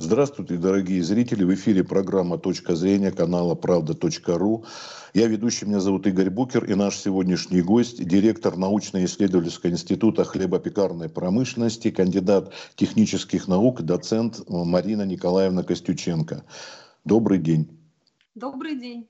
Здравствуйте, дорогие зрители. В эфире программа «Точка зрения» канала «Правда.ру». Я ведущий, меня зовут Игорь Букер, и наш сегодняшний гость – директор научно-исследовательского института хлебопекарной промышленности, кандидат технических наук, доцент Марина Николаевна Костюченко. Добрый день. Добрый день.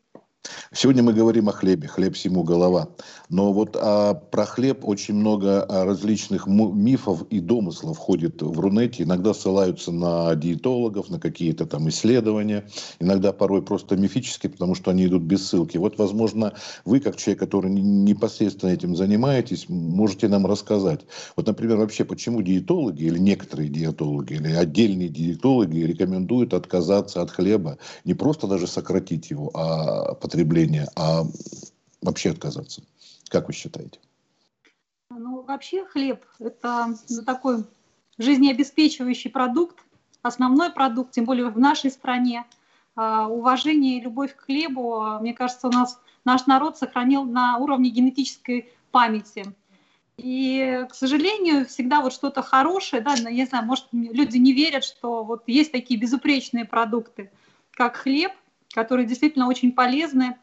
Сегодня мы говорим о хлебе, хлеб всему голова. Но вот а, про хлеб очень много а, различных мифов и домыслов входит в Рунете. Иногда ссылаются на диетологов, на какие-то там исследования. Иногда порой просто мифические, потому что они идут без ссылки. Вот, возможно, вы, как человек, который непосредственно этим занимаетесь, можете нам рассказать. Вот, например, вообще, почему диетологи или некоторые диетологи или отдельные диетологи рекомендуют отказаться от хлеба, не просто даже сократить его, а потребления, а вообще отказаться? Как вы считаете? Ну, вообще хлеб – это ну, такой жизнеобеспечивающий продукт, основной продукт, тем более в нашей стране. А, уважение и любовь к хлебу, мне кажется, у нас наш народ сохранил на уровне генетической памяти. И, к сожалению, всегда вот что-то хорошее, да, я не знаю, может, люди не верят, что вот есть такие безупречные продукты, как хлеб – которые действительно очень полезны.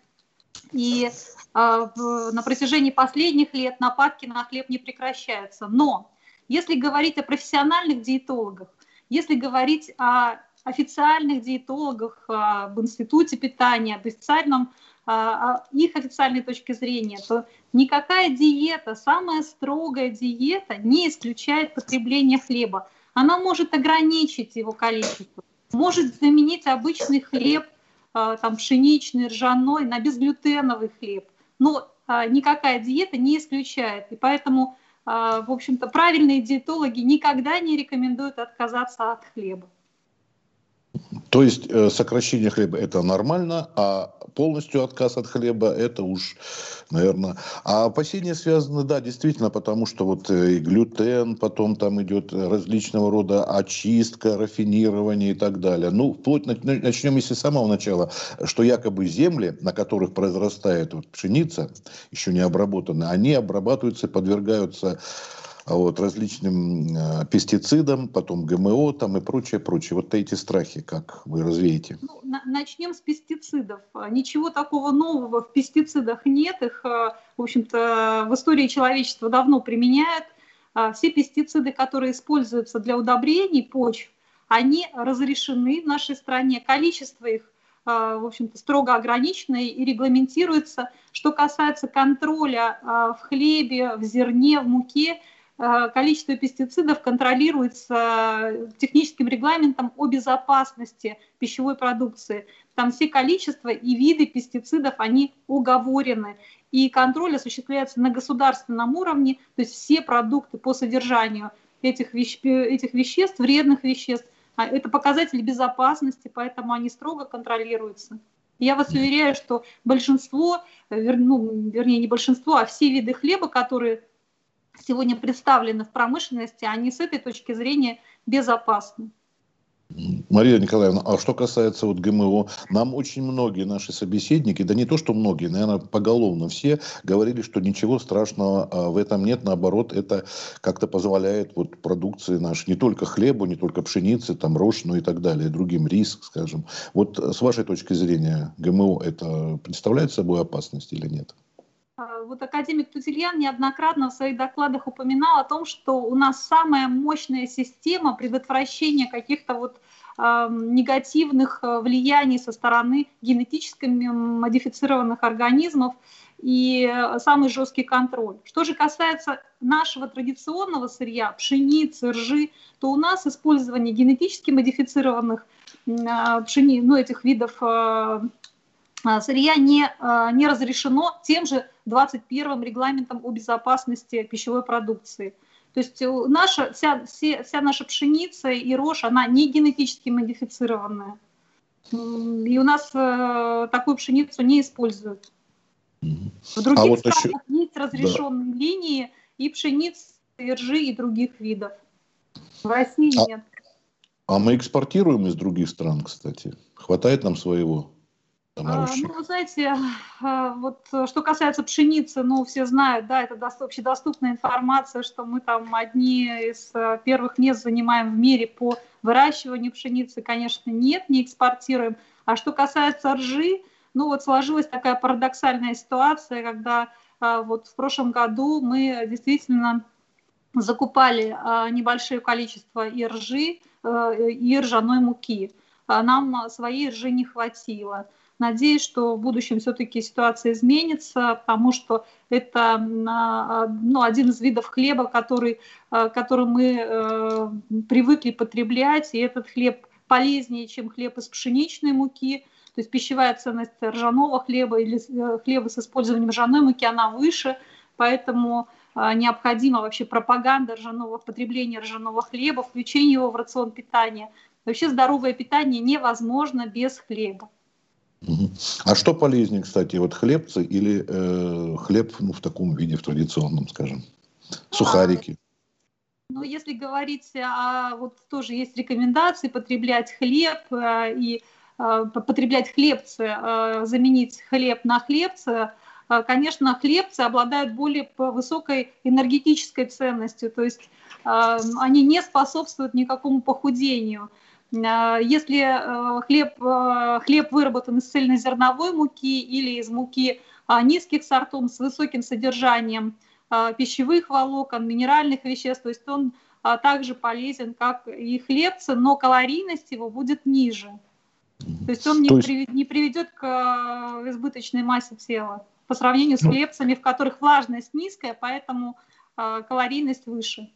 И в, на протяжении последних лет нападки на хлеб не прекращаются. Но если говорить о профессиональных диетологах, если говорить о официальных диетологах, об институте питания, об официальном, о их официальной точке зрения, то никакая диета, самая строгая диета не исключает потребление хлеба. Она может ограничить его количество, может заменить обычный хлеб а, там, пшеничный, ржаной, на безглютеновый хлеб. Но а, никакая диета не исключает. И поэтому, а, в общем-то, правильные диетологи никогда не рекомендуют отказаться от хлеба. То есть э, сокращение хлеба это нормально, а полностью отказ от хлеба это уж, наверное. А опасения связаны, да, действительно, потому что вот э, и глютен, потом там идет различного рода очистка, рафинирование и так далее. Ну, вплоть начнем если с самого начала, что якобы земли, на которых произрастает вот пшеница, еще не обработанная, они обрабатываются, подвергаются вот, различным э, пестицидам, потом ГМО там и прочее, прочее. Вот эти страхи, как вы развеете? Ну, на, начнем с пестицидов. Ничего такого нового в пестицидах нет. Их, э, в общем-то, в истории человечества давно применяют. А все пестициды, которые используются для удобрений почв, они разрешены в нашей стране. Количество их э, в общем-то, строго ограничено и регламентируется. Что касается контроля в хлебе, в зерне, в муке – Э, количество пестицидов контролируется техническим регламентом о безопасности пищевой продукции. Там все количества и виды пестицидов, они уговорены. И контроль осуществляется на государственном уровне, то есть все продукты по содержанию этих, веще, этих веществ, вредных веществ, а это показатели безопасности, поэтому они строго контролируются. Я вас уверяю, что большинство, ну, вернее не большинство, а все виды хлеба, которые сегодня представлены в промышленности, они с этой точки зрения безопасны. Мария Николаевна, а что касается вот ГМО, нам очень многие наши собеседники, да не то, что многие, наверное, поголовно все говорили, что ничего страшного а, в этом нет, наоборот, это как-то позволяет вот продукции нашей, не только хлебу, не только пшеницы, там рожь, и так далее, другим риск, скажем. Вот с вашей точки зрения, ГМО это представляет собой опасность или нет? А, вот академик Тутельян неоднократно в своих докладах упоминал о том, что у нас самая мощная система предотвращения каких-то вот э, негативных э, влияний со стороны генетически модифицированных организмов и э, самый жесткий контроль. Что же касается нашего традиционного сырья, пшеницы, ржи, то у нас использование генетически модифицированных пшени, ну, этих видов а, сырья не, а, не разрешено тем же 21 регламентом о безопасности пищевой продукции. То есть э, наша, вся, вся, вся наша пшеница и рожь, она не генетически модифицированная. И у нас э, такую пшеницу не используют. В других а вот странах еще... есть разрешенные да. линии и пшеницы, и ржи, и других видов. В России а, нет. А мы экспортируем из других стран, кстати. Хватает нам своего? А, ну, вы знаете, а, вот э, что касается пшеницы, ну, все знают, да, это общедоступная информация, что мы там одни из э, первых мест занимаем в мире по выращивания пшеницы, конечно, нет, не экспортируем. А что касается ржи, ну вот сложилась такая парадоксальная ситуация, когда а, вот в прошлом году мы действительно закупали а, небольшое количество и ржи, э, и ржаной муки. Нам своей ржи не хватило. Надеюсь, что в будущем все-таки ситуация изменится, потому что это ну, один из видов хлеба, который, который мы э, привыкли потреблять, и этот хлеб полезнее, чем хлеб из пшеничной муки. То есть пищевая ценность ржаного хлеба или э, хлеба с использованием ржаной муки, она выше, поэтому а, необходима вообще пропаганда ржаного, потребления ржаного хлеба, включение его в рацион питания. Вообще здоровое питание невозможно без хлеба. А что полезнее, кстати, вот хлебцы или э, хлеб ну, в таком виде, в традиционном, скажем, сухарики? А, ну, если говорить, а, вот тоже есть рекомендации потреблять хлеб а, и а, потреблять хлебцы, а, заменить хлеб на хлебцы, а, конечно, хлебцы обладают более высокой энергетической ценностью, то есть они не способствуют никакому похудению. Если хлеб, хлеб выработан из цельнозерновой муки или из муки низких сортов с высоким содержанием пищевых волокон, минеральных веществ, то есть он также полезен, как и хлебцы, но калорийность его будет ниже. То есть он не, есть... При, не приведет к э, избыточной массе тела по сравнению с ну. хлебцами, в которых влажность низкая, поэтому э, калорийность выше.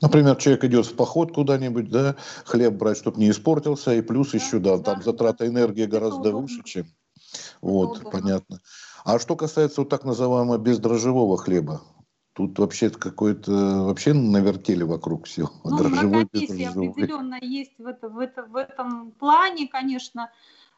Например, человек идет в поход куда-нибудь, да, хлеб брать, чтобы не испортился, и плюс еще, да, там затрата энергии гораздо выше, чем... Вот, понятно. А что касается вот так называемого бездрожжевого хлеба, Тут вообще какой-то вообще навертели вокруг все. Ну, Дрожжевой, определенно есть в, это, в, это, в этом плане, конечно.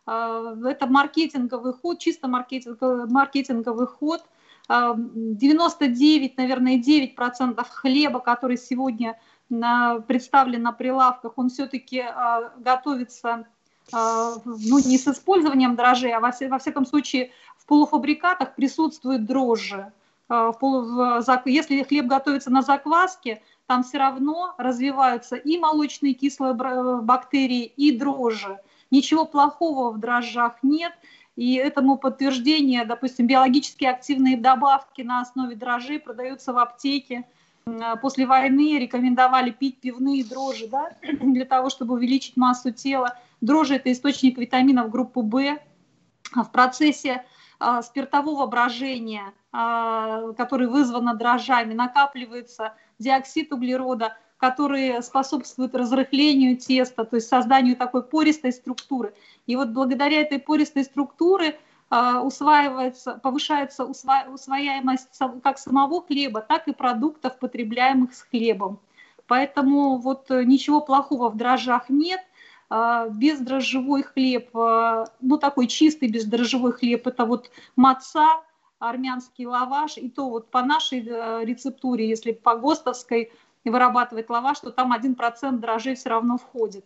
А, это маркетинговый ход, чисто маркетинговый, маркетинговый ход. 99, а, наверное, 9% хлеба, который сегодня представлен на прилавках, он все-таки а, готовится ну, не с использованием дрожжей, а во, всяком случае в полуфабрикатах присутствуют дрожжи. Э, если хлеб готовится на закваске, там все равно развиваются и молочные кислые бактерии, и дрожжи. Ничего плохого в дрожжах нет, и этому подтверждение, допустим, биологически активные добавки на основе дрожжей продаются в аптеке. Э, после войны рекомендовали пить пивные дрожжи да, для того, чтобы увеличить массу тела. Дрожжи – это источник витаминов группы В. В процессе а, спиртового брожения, а, который вызвано дрожжами, накапливается диоксид углерода, который способствует разрыхлению теста, то есть созданию такой пористой структуры. И вот благодаря этой пористой структуре а, усваивается, повышается усвояемость как самого хлеба, так и продуктов, потребляемых с хлебом. Поэтому вот ничего плохого в дрожжах нет – а, бездрожжевой хлеб, а, ну такой чистый бездрожжевой хлеб, это вот маца, армянский лаваш, и то вот по нашей э, рецептуре, если по ГОСТовской вырабатывать лаваш, то там 1% дрожжей все равно входит.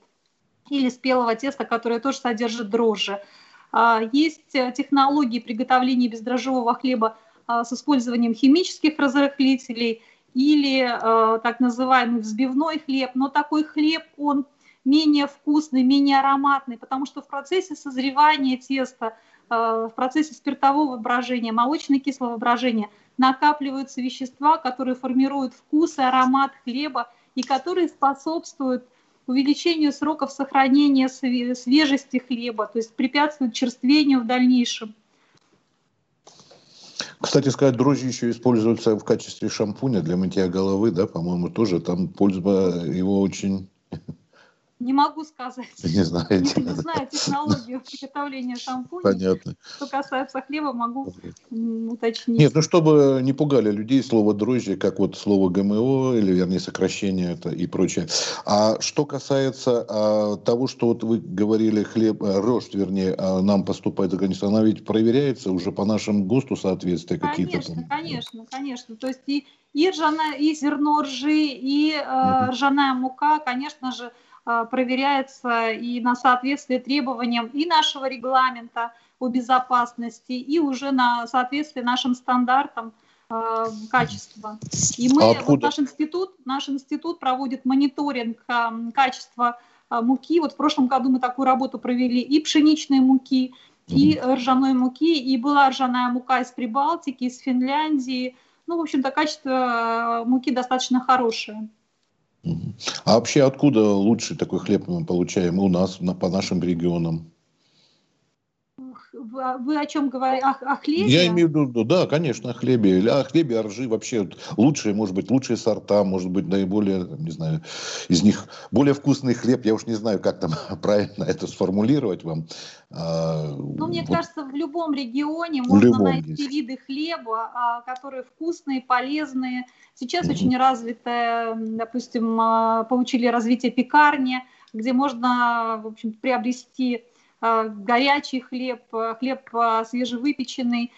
Или спелого теста, которое тоже содержит дрожжи. А, есть э, технологии приготовления бездрожжевого хлеба с использованием химических разрыхлителей или э, так называемый взбивной хлеб, но такой хлеб, он менее вкусный, менее ароматный, потому что в процессе созревания теста, в процессе спиртового брожения, молочно-кислого брожения накапливаются вещества, которые формируют вкус и аромат хлеба и которые способствуют увеличению сроков сохранения свежести хлеба, то есть препятствуют черствению в дальнейшем. Кстати сказать, дрожжи еще используются в качестве шампуня для мытья головы, да, по-моему, тоже там польза его очень не могу сказать. Не знаете. Не, не знаю технологию приготовления шампуня. Понятно. Что касается хлеба, могу уточнить. Нет, ну чтобы не пугали людей слово дрожжи, как вот слово ГМО, или вернее сокращение это и прочее. А что касается а, того, что вот вы говорили, хлеб, а, рожь, вернее, а, нам поступает за границу, она ведь проверяется уже по нашему ГОСТу соответствия какие-то Конечно, там... конечно, конечно. То есть и, и, ржаная, и зерно ржи, и э, ржаная мука, конечно же, проверяется и на соответствие требованиям и нашего регламента о безопасности, и уже на соответствие нашим стандартам э, качества. И мы, а вот наш институт, наш институт проводит мониторинг э, качества муки. Вот в прошлом году мы такую работу провели и пшеничной муки, и ржаной муки, и была ржаная мука из Прибалтики, из Финляндии. Ну, в общем-то, качество муки достаточно хорошее. А вообще откуда лучший такой хлеб мы получаем у нас, на, по нашим регионам? Вы о чем говорите? О, о хлебе? Я имею в виду, да, конечно, о хлебе. О хлебе, о ржи вообще лучшие, может быть, лучшие сорта, может быть, наиболее, не знаю, из них более вкусный хлеб. Я уж не знаю, как там правильно это сформулировать вам. А, ну, мне вот. кажется, в любом регионе можно любом найти есть. виды хлеба, а, которые вкусные, полезные. Сейчас угу. очень развитая, допустим, а, получили развитие пекарни, где можно, в общем, приобрести горячий хлеб, э, хлеб э, свежевыпеченный.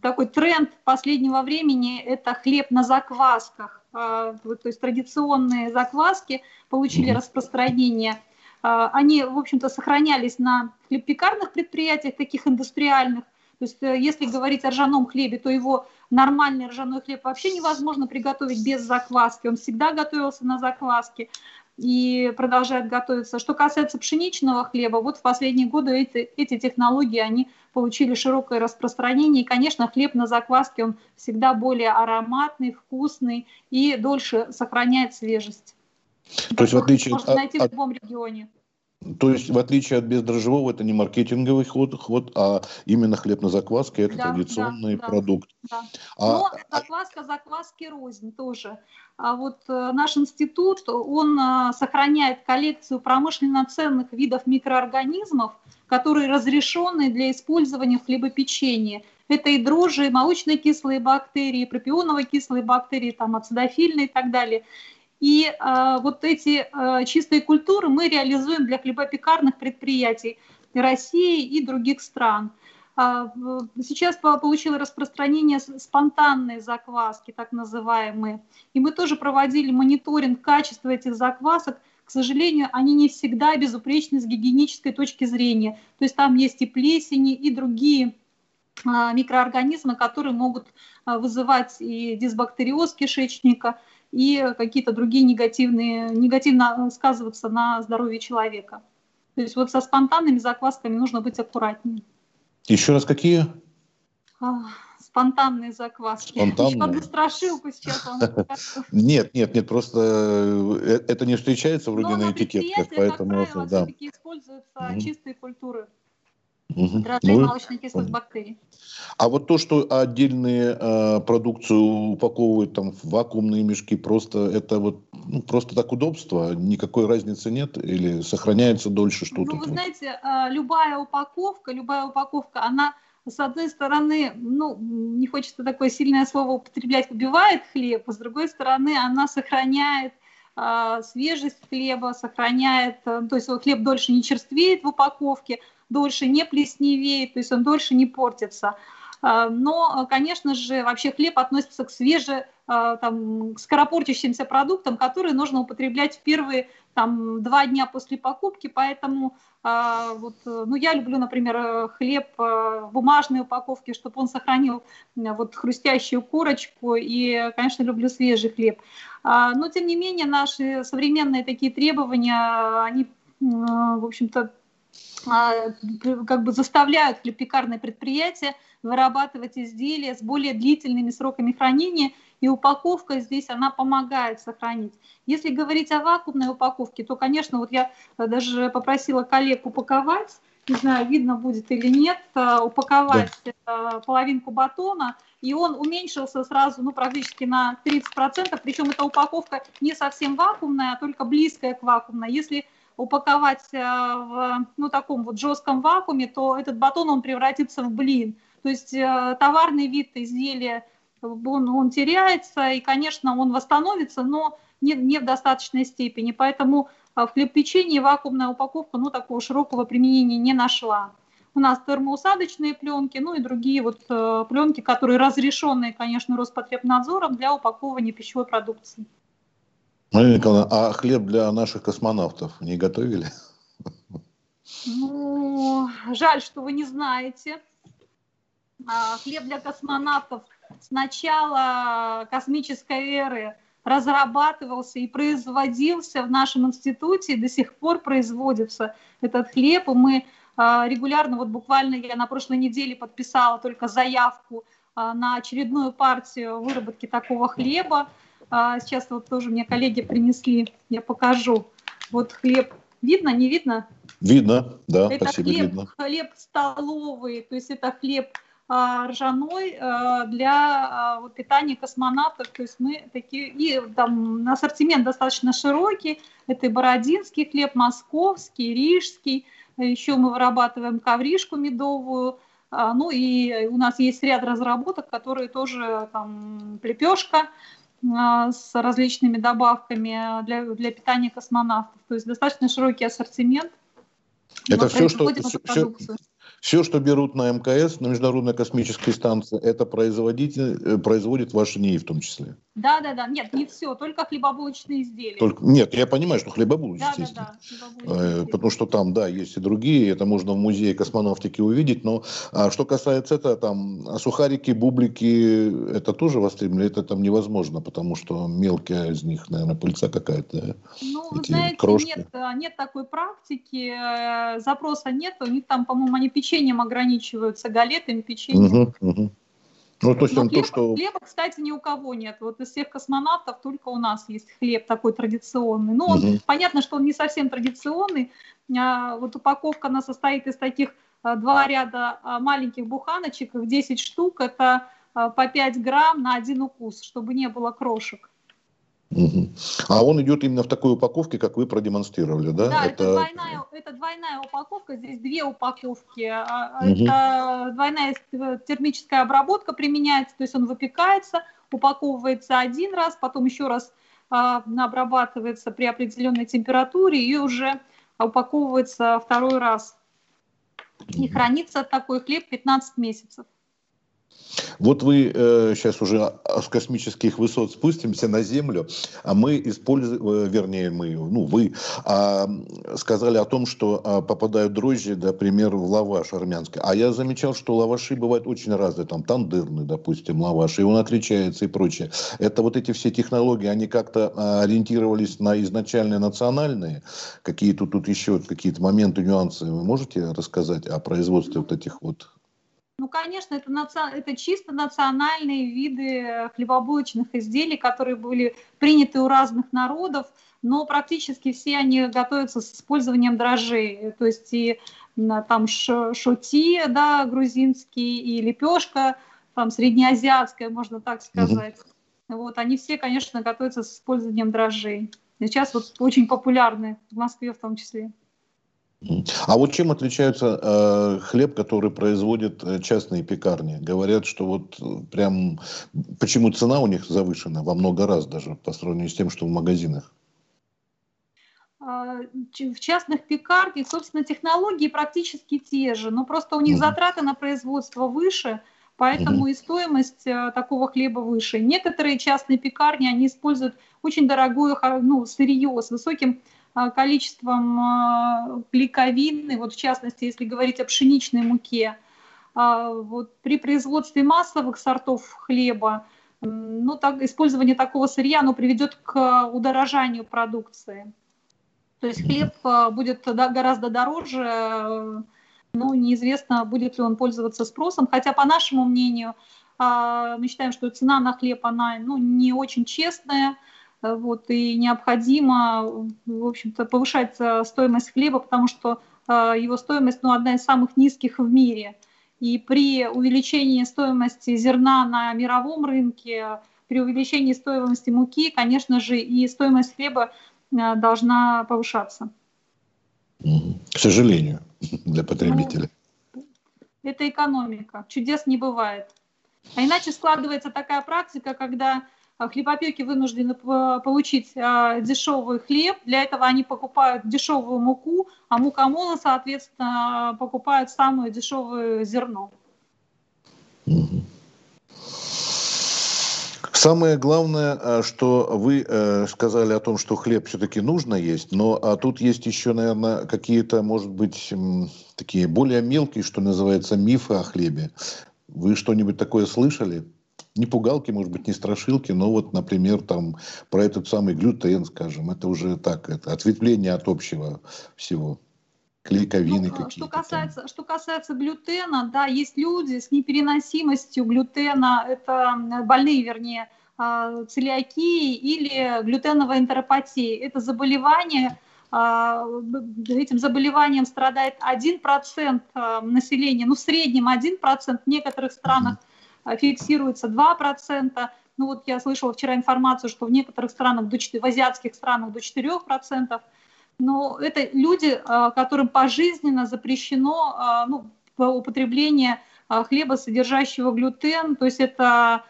Такой тренд последнего времени – это хлеб на заквасках. То есть традиционные закваски получили распространение. Они, в общем-то, сохранялись на хлебопекарных предприятиях, таких индустриальных. То есть если говорить о ржаном хлебе, то его нормальный ржаной хлеб вообще невозможно приготовить без закваски. Он всегда готовился на закваске и продолжает готовиться. Что касается пшеничного хлеба, вот в последние годы эти, эти технологии, они получили широкое распространение. И, конечно, хлеб на закваске, он всегда более ароматный, вкусный и дольше сохраняет свежесть. То есть в отличие можно найти от, в любом регионе. То есть, в отличие от бездрожжевого, это не маркетинговый ход, ход а именно хлеб на закваске, это да, традиционный да, продукт. Да. А, Но закваска закваски рознь тоже. А вот э, наш институт, он э, сохраняет коллекцию промышленно ценных видов микроорганизмов, которые разрешены для использования в хлебопечении. Это и дрожжи, и молочно-кислые бактерии, пропионово-кислые бактерии, там, ацидофильные и так далее. И э, вот эти э, чистые культуры мы реализуем для хлебопекарных предприятий России и других стран. А, сейчас получило распространение спонтанные закваски, так называемые. И мы тоже проводили мониторинг качества этих заквасок. К сожалению, они не всегда безупречны с гигиенической точки зрения. То есть там есть и плесени, и другие микроорганизмы, которые могут вызывать и дисбактериоз кишечника, и какие-то другие негативные, негативно сказываться на здоровье человека. То есть вот со спонтанными заквасками нужно быть аккуратнее. Еще раз какие? А, спонтанные закваски. Спонтанные? Одну страшилку сейчас вам Нет, нет, нет, просто э, это не встречается вроде на этикетках, поэтому... да. все-таки используются чистые культуры. Угу. ну, молочно-кислых бактерий. А вот то, что отдельные э, продукцию упаковывают там в вакуумные мешки, просто это вот ну, просто так удобство, никакой разницы нет или сохраняется дольше что-то? Ну, вы знаете, э, любая упаковка, любая упаковка, она с одной стороны, ну, не хочется такое сильное слово употреблять, убивает хлеб, а с другой стороны, она сохраняет э, свежесть хлеба, сохраняет, э, то есть хлеб дольше не черствеет в упаковке, дольше не плесневеет, то есть он дольше не портится. А, но, конечно же, вообще хлеб относится к свеже, а, там, к скоропортящимся продуктам, которые нужно употреблять в первые там, два дня после покупки, поэтому а, вот, ну, я люблю, например, хлеб в бумажной упаковке, чтобы он сохранил вот, хрустящую корочку, и, конечно, люблю свежий хлеб. Но, тем не менее, наши современные такие требования, они, в общем-то, как бы заставляют хлебопекарные предприятия вырабатывать изделия с более длительными сроками хранения, и упаковка здесь, она помогает сохранить. Если говорить о вакуумной упаковке, то, конечно, вот я даже попросила коллег упаковать, не знаю, видно будет или нет, а, упаковать да. половинку батона, и он уменьшился сразу, ну, практически на 30%, причем эта упаковка не совсем вакуумная, а только близкая к вакуумной. Если упаковать э, в ну, таком вот жестком вакууме, то этот батон он превратится в блин. То есть э, товарный вид изделия он, он теряется, и, конечно, он восстановится, но не, не в достаточной степени. Поэтому э, в хлебопечении вакуумная упаковка ну, такого широкого применения не нашла. У нас термоусадочные пленки, ну и другие вот пленки, которые разрешенные, конечно, Роспотребнадзором для упаковывания пищевой продукции. Марина Николаевна, а хлеб для наших космонавтов не готовили? Ну, жаль, что вы не знаете. А, хлеб для космонавтов с начала космической эры разрабатывался и производился в нашем институте, и до сих пор производится этот хлеб, и мы а, регулярно, вот буквально я на прошлой неделе подписала только заявку а, на очередную партию выработки такого хлеба. А, сейчас вот тоже мне коллеги принесли, я покажу. Вот хлеб видно, не видно? Видно, да, это спасибо, хлеб, видно. хлеб столовый, то есть это хлеб а, ржаной а, для а, вот, питания космонавтов. То есть мы такие, и там ассортимент достаточно широкий. Это и бородинский хлеб, московский, рижский. Еще мы вырабатываем ковришку медовую. Ну и у нас есть ряд разработок, которые тоже там лепешка с различными добавками для, для питания космонавтов. То есть достаточно широкий ассортимент. Это все, что, все, все, что берут на МКС, на Международной космической станции, это производитель, э, производит ваши НИИ в том числе. Да, да, да. Нет, не все, только хлебобулочные изделия. Только, нет, я понимаю, что хлебобулочные, да, естественно. Да, да, Потому что там, да, есть и другие, это можно в музее космонавтики увидеть. Но а, что касается этого, там, а сухарики, бублики, это тоже востребовано, это там невозможно, потому что мелкая из них, наверное, пыльца какая-то. Ну, вы знаете, крошки. нет, а, нет такой практики, э, запроса нет, у них там, по-моему, они печенье печеньем ограничиваются, галетами, печеньем. Угу, угу. Ну, то есть Но он хлеба, то, что... хлеба, кстати, ни у кого нет. Вот из всех космонавтов только у нас есть хлеб такой традиционный. Ну, он, угу. понятно, что он не совсем традиционный. А, вот упаковка, она состоит из таких а, два ряда а, маленьких буханочек, их 10 штук. Это а, по 5 грамм на один укус, чтобы не было крошек. Угу. А он идет именно в такой упаковке, как вы продемонстрировали, да? Да, это, это, двойная, это двойная упаковка, здесь две упаковки. Угу. Это двойная термическая обработка применяется, то есть он выпекается, упаковывается один раз, потом еще раз а, обрабатывается при определенной температуре и уже упаковывается второй раз. И хранится такой хлеб 15 месяцев. Вот вы э, сейчас уже с космических высот спустимся на Землю, а мы используем, э, вернее, мы, ну, вы э, сказали о том, что э, попадают дрожжи, например, в лаваш армянский. А я замечал, что лаваши бывают очень разные, там тандырный, допустим, лаваш, и он отличается и прочее. Это вот эти все технологии, они как-то э, ориентировались на изначальные национальные, какие-то тут еще какие-то моменты, нюансы. Вы можете рассказать о производстве вот этих вот ну, конечно, это, наци... это чисто национальные виды хлебобулочных изделий, которые были приняты у разных народов, но практически все они готовятся с использованием дрожжей. То есть и там шоти, да, грузинский, и лепешка, там среднеазиатская, можно так сказать. Mm-hmm. Вот, они все, конечно, готовятся с использованием дрожжей. Сейчас вот очень популярны, в Москве в том числе. А вот чем отличается э, хлеб, который производят э, частные пекарни? Говорят, что вот э, прям почему цена у них завышена во много раз даже по сравнению с тем, что в магазинах. А, в частных пекарнях, собственно, технологии практически те же, но просто у них затраты на производство выше, поэтому и стоимость э, такого хлеба выше. Некоторые частные пекарни, они используют очень дорогое ну, сырье с высоким количеством а, клейковины, вот в частности, если говорить о пшеничной муке, а, вот при производстве массовых сортов хлеба, ну, так, использование такого сырья оно приведет к удорожанию продукции. То есть хлеб будет гораздо дороже, но неизвестно, будет ли он пользоваться спросом. Хотя, по нашему мнению, мы считаем, что цена на хлеб, она ну, не очень честная, вот, и необходимо, в общем-то, повышать э, стоимость хлеба, потому что э, его стоимость ну, одна из самых низких в мире. И при увеличении стоимости зерна на мировом рынке, при увеличении стоимости муки, конечно же, и стоимость хлеба э, должна повышаться. К сожалению, для потребителя. Ну, это экономика. Чудес не бывает. А иначе складывается такая практика, когда хлебопеки вынуждены получить а, дешевый хлеб, для этого они покупают дешевую муку, а мукомолы, соответственно, покупают самое дешевое зерно. Самое главное, а, что вы э, сказали о том, что хлеб все-таки нужно есть, но а тут есть еще, наверное, какие-то, может быть, такие более мелкие, что называется, мифы о хлебе. Вы что-нибудь такое слышали? Не пугалки, может быть, не страшилки, но вот, например, там про этот самый глютен, скажем, это уже так, это ответвление от общего всего. Клейковины ну, какие-то. Что касается, что касается глютена, да, есть люди с непереносимостью глютена, это больные, вернее, а, целиакии или глютеновой энтеропатии. Это заболевание, а, этим заболеванием страдает 1% а, населения, ну в среднем 1%, в некоторых странах фиксируется 2%. Ну вот я слышала вчера информацию, что в некоторых странах, до 4, в азиатских странах до 4%. Но это люди, которым пожизненно запрещено ну, употребление хлеба, содержащего глютен, то есть это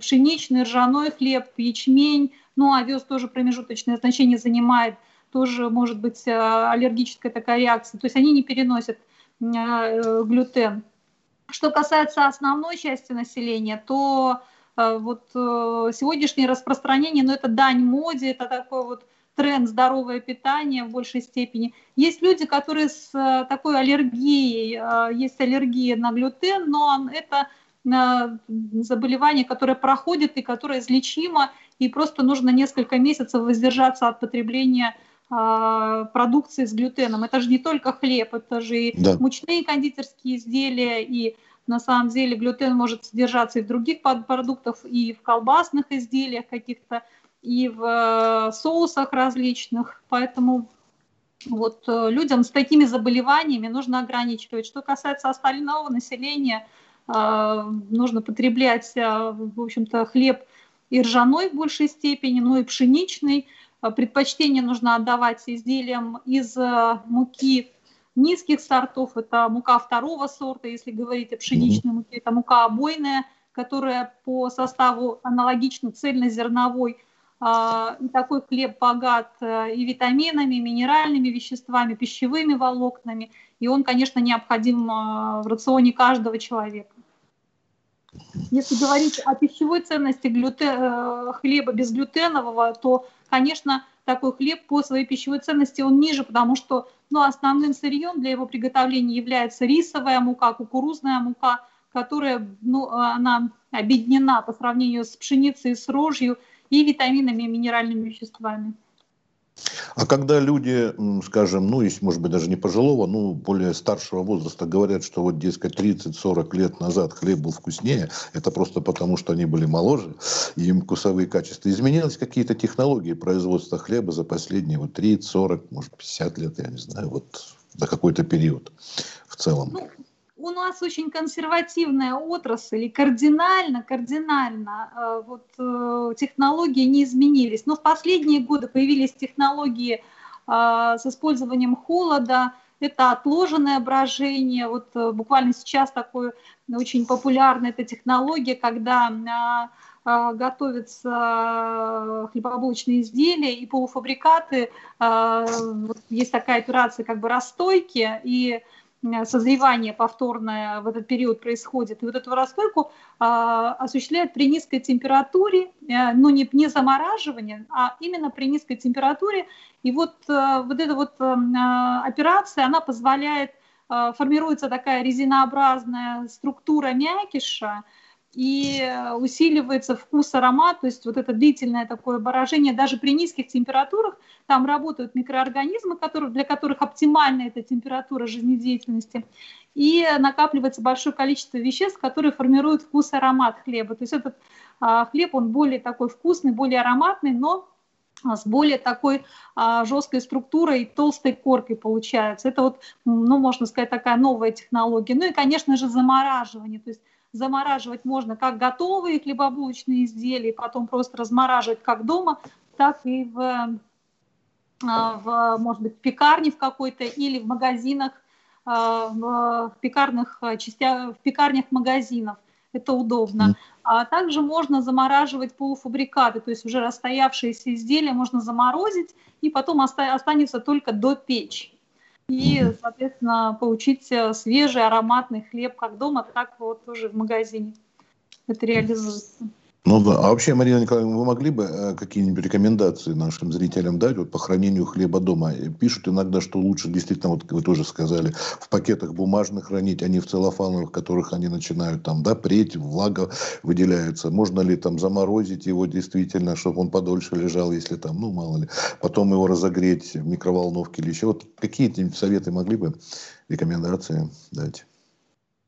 пшеничный, ржаной хлеб, ячмень, ну, овес тоже промежуточное значение занимает, тоже может быть аллергическая такая реакция, то есть они не переносят э, глютен. Что касается основной части населения, то э, вот сегодняшнее распространение, ну, это дань моде, это такой вот тренд здоровое питание в большей степени. Есть люди, которые с такой аллергией, есть аллергия на глютен, но это заболевание, которое проходит и которое излечимо, и просто нужно несколько месяцев воздержаться от потребления продукции с глютеном. Это же не только хлеб, это же и да. мучные кондитерские изделия, и на самом деле глютен может содержаться и в других продуктах, и в колбасных изделиях каких-то, и в э, соусах различных. Поэтому вот э, людям с такими заболеваниями нужно ограничивать. Что касается остального населения – а, нужно потреблять, а, в общем-то, хлеб и ржаной в большей степени, но и пшеничный. А, предпочтение нужно отдавать изделиям из муки низких сортов. Это мука второго сорта, если говорить о пшеничной муке. Это мука обойная, которая по составу аналогична цельнозерновой. И такой хлеб богат э, и витаминами, и минеральными веществами, пищевыми волокнами. И он, конечно, необходим в рационе каждого человека. Если говорить о пищевой ценности глютен, э, хлеба безглютенового, то, конечно, такой хлеб по своей пищевой ценности он ниже, потому что ну, основным сырьем для его приготовления является рисовая мука, кукурузная мука, которая ну, она объединена по сравнению с пшеницей, с рожью и витаминами и минеральными веществами. А когда люди, скажем, ну, если, может быть, даже не пожилого, ну, более старшего возраста говорят, что вот, дескать, 30-40 лет назад хлеб был вкуснее, это просто потому, что они были моложе, им вкусовые качества. Изменились какие-то технологии производства хлеба за последние вот 30-40, может, 50 лет, я не знаю, вот за какой-то период в целом. Ну, у нас очень консервативная отрасль, и кардинально, кардинально э, вот, э, технологии не изменились. Но в последние годы появились технологии э, с использованием холода, это отложенное брожение. Вот буквально сейчас такое очень популярная эта технология, когда готовятся хлебобулочные изделия и полуфабрикаты. Есть такая операция как бы расстойки, и Э, созревание повторное в этот период происходит. И вот эту рассылку а, осуществляют при низкой температуре, а, ну не, не замораживание, а именно при низкой температуре. И вот, а, вот эта вот а, операция, она позволяет, а, формируется такая резинообразная структура мякиша, и усиливается вкус, аромат, то есть вот это длительное такое поражение даже при низких температурах, там работают микроорганизмы, которые, для которых оптимальна эта температура жизнедеятельности, и накапливается большое количество веществ, которые формируют вкус и аромат хлеба. То есть этот а, хлеб, он более такой вкусный, более ароматный, но с более такой а, жесткой структурой, толстой коркой получается. Это вот, ну, можно сказать, такая новая технология. Ну и, конечно же, замораживание. То есть замораживать можно как готовые хлебобулочные изделия, потом просто размораживать как дома, так и в а, в, может быть, пекарне в какой-то или в магазинах, а, в пекарных частях, в пекарнях магазинов. Это удобно. А также можно замораживать полуфабрикаты, то есть уже расстоявшиеся изделия можно заморозить, и потом останется только до печи. И, соответственно, получить э, свежий ароматный хлеб как дома, так вот тоже в магазине. Это реализуется. Ну да. А вообще, Марина Николаевна, вы могли бы э, какие-нибудь рекомендации нашим зрителям дать вот, по хранению хлеба дома? Пишут иногда, что лучше действительно, вот вы тоже сказали, в пакетах бумажных хранить, а не в целлофановых, которых они начинают там, да, преть, влага выделяется. Можно ли там заморозить его действительно, чтобы он подольше лежал, если там, ну, мало ли, потом его разогреть в микроволновке или еще. Вот какие-нибудь советы могли бы, рекомендации дать?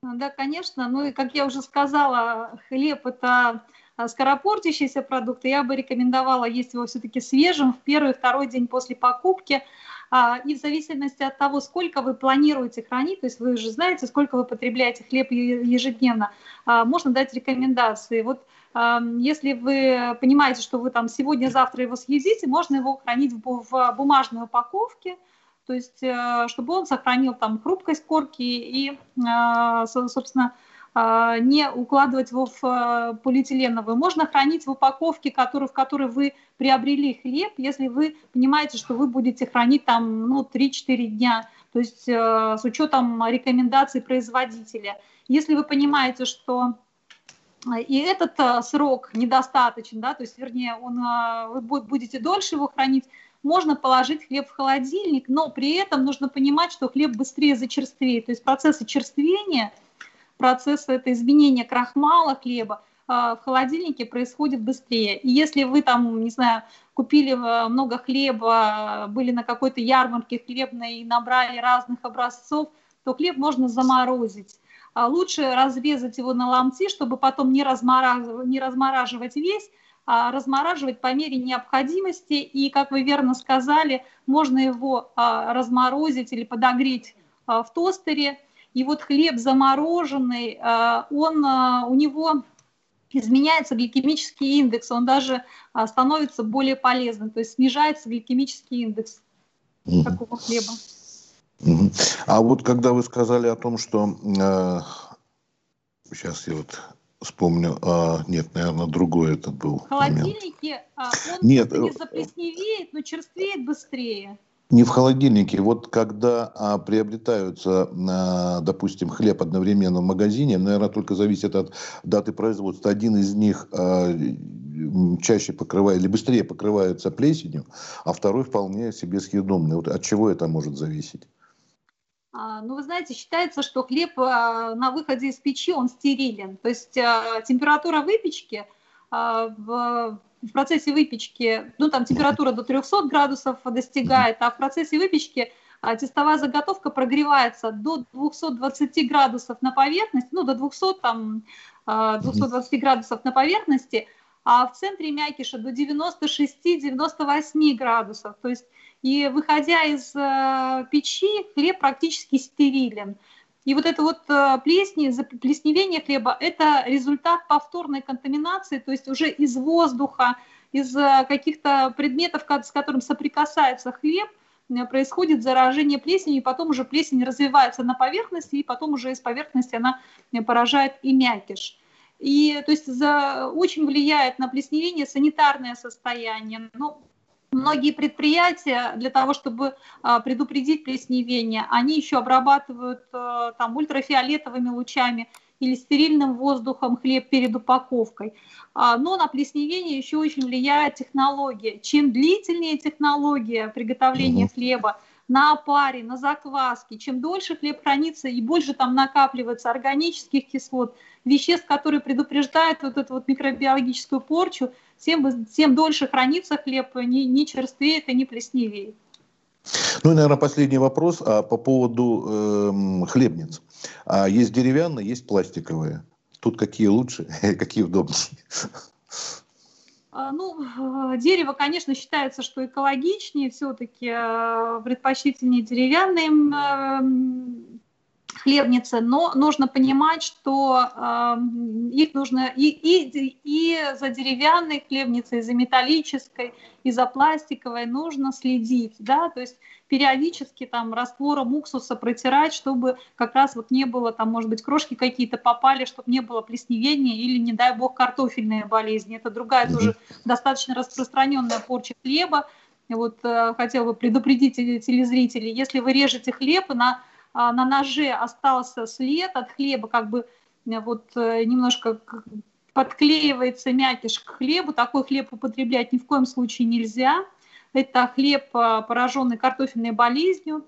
Да, конечно. Ну и, как я уже сказала, хлеб – это скоропортящийся продукт, я бы рекомендовала есть его все-таки свежим в первый, второй день после покупки. А, и в зависимости от того, сколько вы планируете хранить, то есть вы же знаете, сколько вы потребляете хлеб ежедневно, а, можно дать рекомендации. Вот если вы понимаете, что вы там сегодня-завтра его съедите, можно его хранить в бумажной упаковке, то есть э, чтобы он сохранил там хрупкость корки и, собственно, а, не укладывать его в а, полиэтиленовую. Можно хранить в упаковке, который, в которой вы приобрели хлеб, если вы понимаете, что вы будете хранить там ну, 3-4 дня, то есть э, с учетом рекомендаций производителя. Если вы понимаете, что э, и этот э, срок недостаточен, да, то есть, вернее, он, вы будете дольше его хранить, можно положить хлеб в холодильник, но при этом нужно понимать, что хлеб быстрее зачерствеет. То есть процессы черствения – процесс это изменения крахмала хлеба а, в холодильнике происходит быстрее. И если вы там, не знаю, купили э, много хлеба, были на какой-то ярмарке хлебной и набрали разных образцов, то хлеб можно заморозить. А лучше разрезать его на ломти, чтобы потом не размораживать, не размораживать весь, а размораживать по мере необходимости. И, как вы верно сказали, можно его а, разморозить или подогреть в тостере, и вот хлеб замороженный, а, он, а, у него изменяется гликемический индекс, он даже а, становится более полезным, то есть снижается гликемический индекс угу. такого хлеба. Угу. А вот когда вы сказали о том, что э, сейчас я вот вспомню, а, нет, наверное, другой это был. В холодильнике он нет, не заплесневеет, но черствеет быстрее. Не в холодильнике. Вот когда а, приобретаются, а, допустим, хлеб одновременно в магазине, наверное, только зависит от даты производства. Один из них а, чаще покрывает или быстрее покрывается плесенью, а второй вполне себе съедобный. Вот от чего это может зависеть? А, ну, вы знаете, считается, что хлеб а, на выходе из печи, он стерилен. То есть а, температура выпечки в в процессе выпечки, ну там температура до 300 градусов достигает, а в процессе выпечки а, тестовая заготовка прогревается до 220 градусов на поверхности, ну до 200 там 220 а, градусов на поверхности, а в центре мякиша до 96-98 градусов. То есть и выходя из э, печи, хлеб практически стерилен. И вот это вот э, плесни, плесневение хлеба – это результат повторной контаминации, то есть уже из воздуха, из э, каких-то предметов, с которым соприкасается хлеб, э, происходит заражение плесенью, и потом уже плесень развивается на поверхности, и потом уже из поверхности она поражает и мякиш. И то есть за, очень влияет на плесневение санитарное состояние. Ну, Многие предприятия для того, чтобы а, предупредить плесневение, они еще обрабатывают а, там ультрафиолетовыми лучами или стерильным воздухом хлеб перед упаковкой. А, но на плесневение еще очень влияет технология. Чем длительнее технология приготовления хлеба, на опаре, на закваске. Чем дольше хлеб хранится и больше там накапливается органических кислот, веществ, которые предупреждают вот эту вот микробиологическую порчу, тем, тем дольше хранится хлеб, не, не черствеет и не плесневеет. Ну и, наверное, последний вопрос а, по поводу э, хлебниц. А, есть деревянные, есть пластиковые. Тут какие лучше, какие удобнее? А, ну, э, дерево, конечно, считается, что экологичнее, все-таки э, предпочтительнее деревянные хлебницы, но нужно понимать, что э, их нужно и, и, и за деревянной хлебницей, и за металлической, и за пластиковой нужно следить, да, то есть периодически там раствором уксуса протирать, чтобы как раз вот не было там, может быть, крошки какие-то попали, чтобы не было плесневения или, не дай бог, картофельные болезни. Это другая тоже достаточно распространенная порча хлеба. Вот э, хотела бы предупредить телезрителей, если вы режете хлеб на на ноже остался след от хлеба, как бы э, вот э, немножко подклеивается мякиш к хлебу. Такой хлеб употреблять ни в коем случае нельзя. Это хлеб, а, пораженный картофельной болезнью.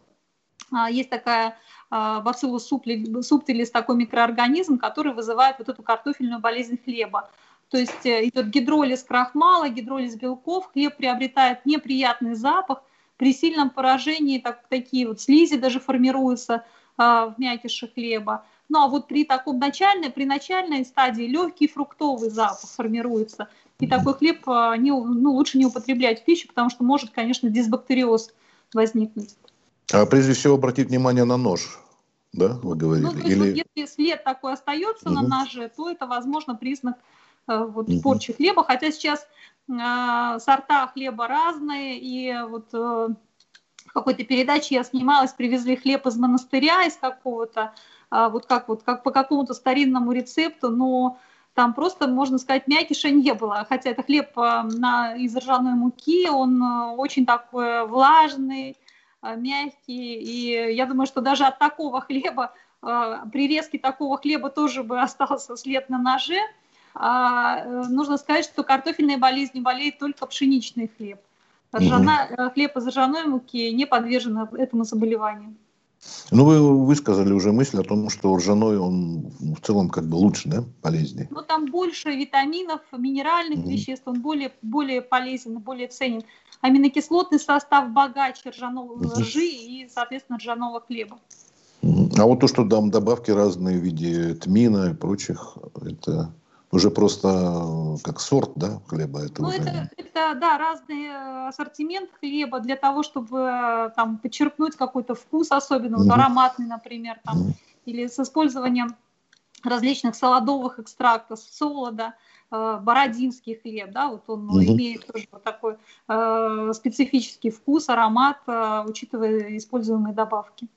А, есть такая бациллус субтилис, такой микроорганизм, который вызывает вот эту картофельную болезнь хлеба. То есть э, идет гидролиз крахмала, гидролиз белков, хлеб приобретает неприятный запах. При сильном поражении так, такие вот слизи даже формируются в мякише хлеба. Ну а вот при таком начальной, при начальной стадии легкий фруктовый запах формируется. И такой хлеб а, не, ну, лучше не употреблять в пищу, потому что может, конечно, дисбактериоз возникнуть. А прежде всего обратить внимание на нож, да, вы говорили? Ну, Или... вот если след такой остается угу. на ноже, то это, возможно, признак э, вот, угу. порчи хлеба. Хотя сейчас сорта хлеба разные, и вот э, в какой-то передаче я снималась, привезли хлеб из монастыря, из какого-то, а, вот как вот как по какому-то старинному рецепту, но там просто, можно сказать, мякиша не было. Хотя это хлеб а, на, из ржаной муки, он а, очень такой влажный, мягкий. И я думаю, что даже от такого хлеба, при резке такого хлеба тоже бы остался след на ноже. А, нужно сказать, что картофельной болезнью болеет только пшеничный хлеб. Ржана, угу. Хлеб из ржаной муки не подвержен этому заболеванию. Ну, вы высказали уже мысль о том, что ржаной, он в целом как бы лучше, да, полезнее. Ну, там больше витаминов, минеральных mm веществ, он более, более полезен, более ценен. Аминокислотный состав богаче ржаного mm ржи и, соответственно, ржаного хлеба. А вот то, что там добавки разные в виде тмина и прочих, это уже просто э, как сорт, да, хлеба? Это ну, уже... это, это, да, разный э, ассортимент хлеба для того, чтобы э, там подчеркнуть какой-то вкус особенный, вот, ароматный, например, там, mm или с использованием различных солодовых экстрактов, солода, бородинский хлеб, да, вот он mm имеет тоже вот такой э, специфический вкус, аромат, э, учитывая используемые добавки.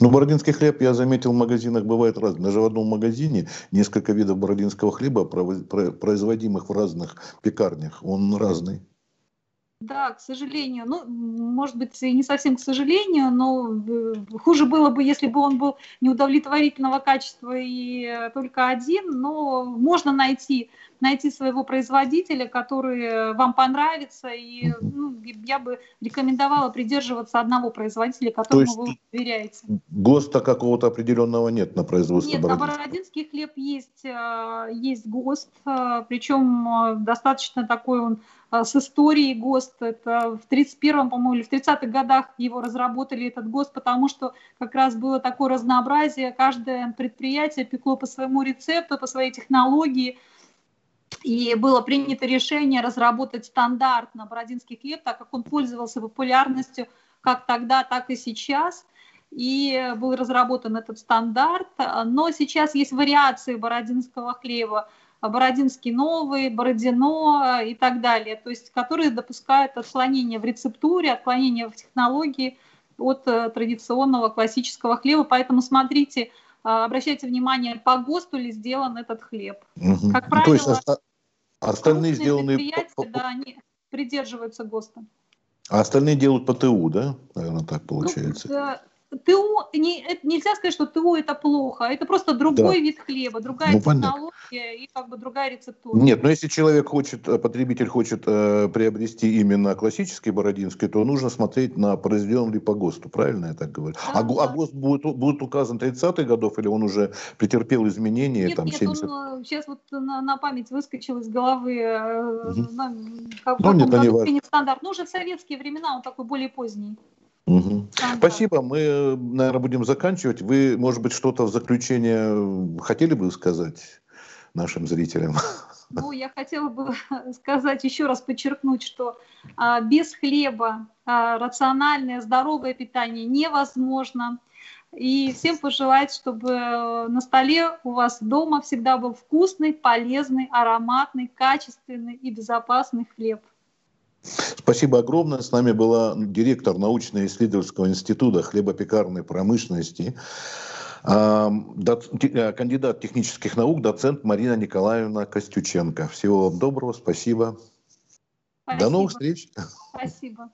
Ну, бородинский хлеб, я заметил, в магазинах бывает разный. Даже в одном магазине несколько видов бородинского хлеба, производимых в разных пекарнях. Он разный. Да, к сожалению. Ну, может быть, и не совсем к сожалению, но э, хуже было бы, если бы он был неудовлетворительного качества и э, только один, но можно найти, найти своего производителя, который э, вам понравится, и ну, я бы рекомендовала придерживаться одного производителя, которому вы доверяете. ГОСТа какого-то определенного нет на производство Нет, на бородинский хлеб есть, есть ГОСТ, причем достаточно такой он с историей ГОСТ. Это в 31-м, по-моему, или в 30-х годах его разработали, этот ГОСТ, потому что как раз было такое разнообразие. Каждое предприятие пекло по своему рецепту, по своей технологии. И было принято решение разработать стандарт на бородинский хлеб, так как он пользовался популярностью как тогда, так и сейчас. И был разработан этот стандарт. Но сейчас есть вариации бородинского хлеба Бородинский новый, Бородино и так далее, то есть которые допускают отклонение в рецептуре, отклонение в технологии от э, традиционного классического хлеба. Поэтому смотрите, обращайте внимание, по ГОСТу ли сделан этот хлеб. Угу. Как правило, то есть остальные сделаны... Предприятия, да, они придерживаются ГОСТа. А остальные делают по ТУ, да? Наверное, так ну, получается. Ну, ТУ, не, это, нельзя сказать, что ТУ это плохо, это просто другой да. вид хлеба, другая ну, технология понятно. и как бы другая рецептура. Нет, но если человек хочет, э, потребитель хочет э, приобрести именно классический бородинский, то нужно смотреть на произведен ли по ГОСТу, правильно я так говорю? Да, а, да. а ГОСТ будет, будет указан 30-х годов или он уже претерпел изменения? Нет, там, нет 70... он сейчас вот на, на память выскочил из головы, угу. на, как, ну, нет, году стандарт, ну уже в советские времена он такой более поздний. Угу. Спасибо. Мы, наверное, будем заканчивать. Вы, может быть, что-то в заключение хотели бы сказать нашим зрителям? Ну, я хотела бы сказать, еще раз подчеркнуть, что а, без хлеба а, рациональное, здоровое питание невозможно. И всем пожелать, чтобы на столе у вас дома всегда был вкусный, полезный, ароматный, качественный и безопасный хлеб. Спасибо огромное. С нами была директор научно-исследовательского института хлебопекарной промышленности, э, кандидат технических наук, доцент Марина Николаевна Костюченко. Всего вам доброго, спасибо. спасибо. До новых встреч. Спасибо.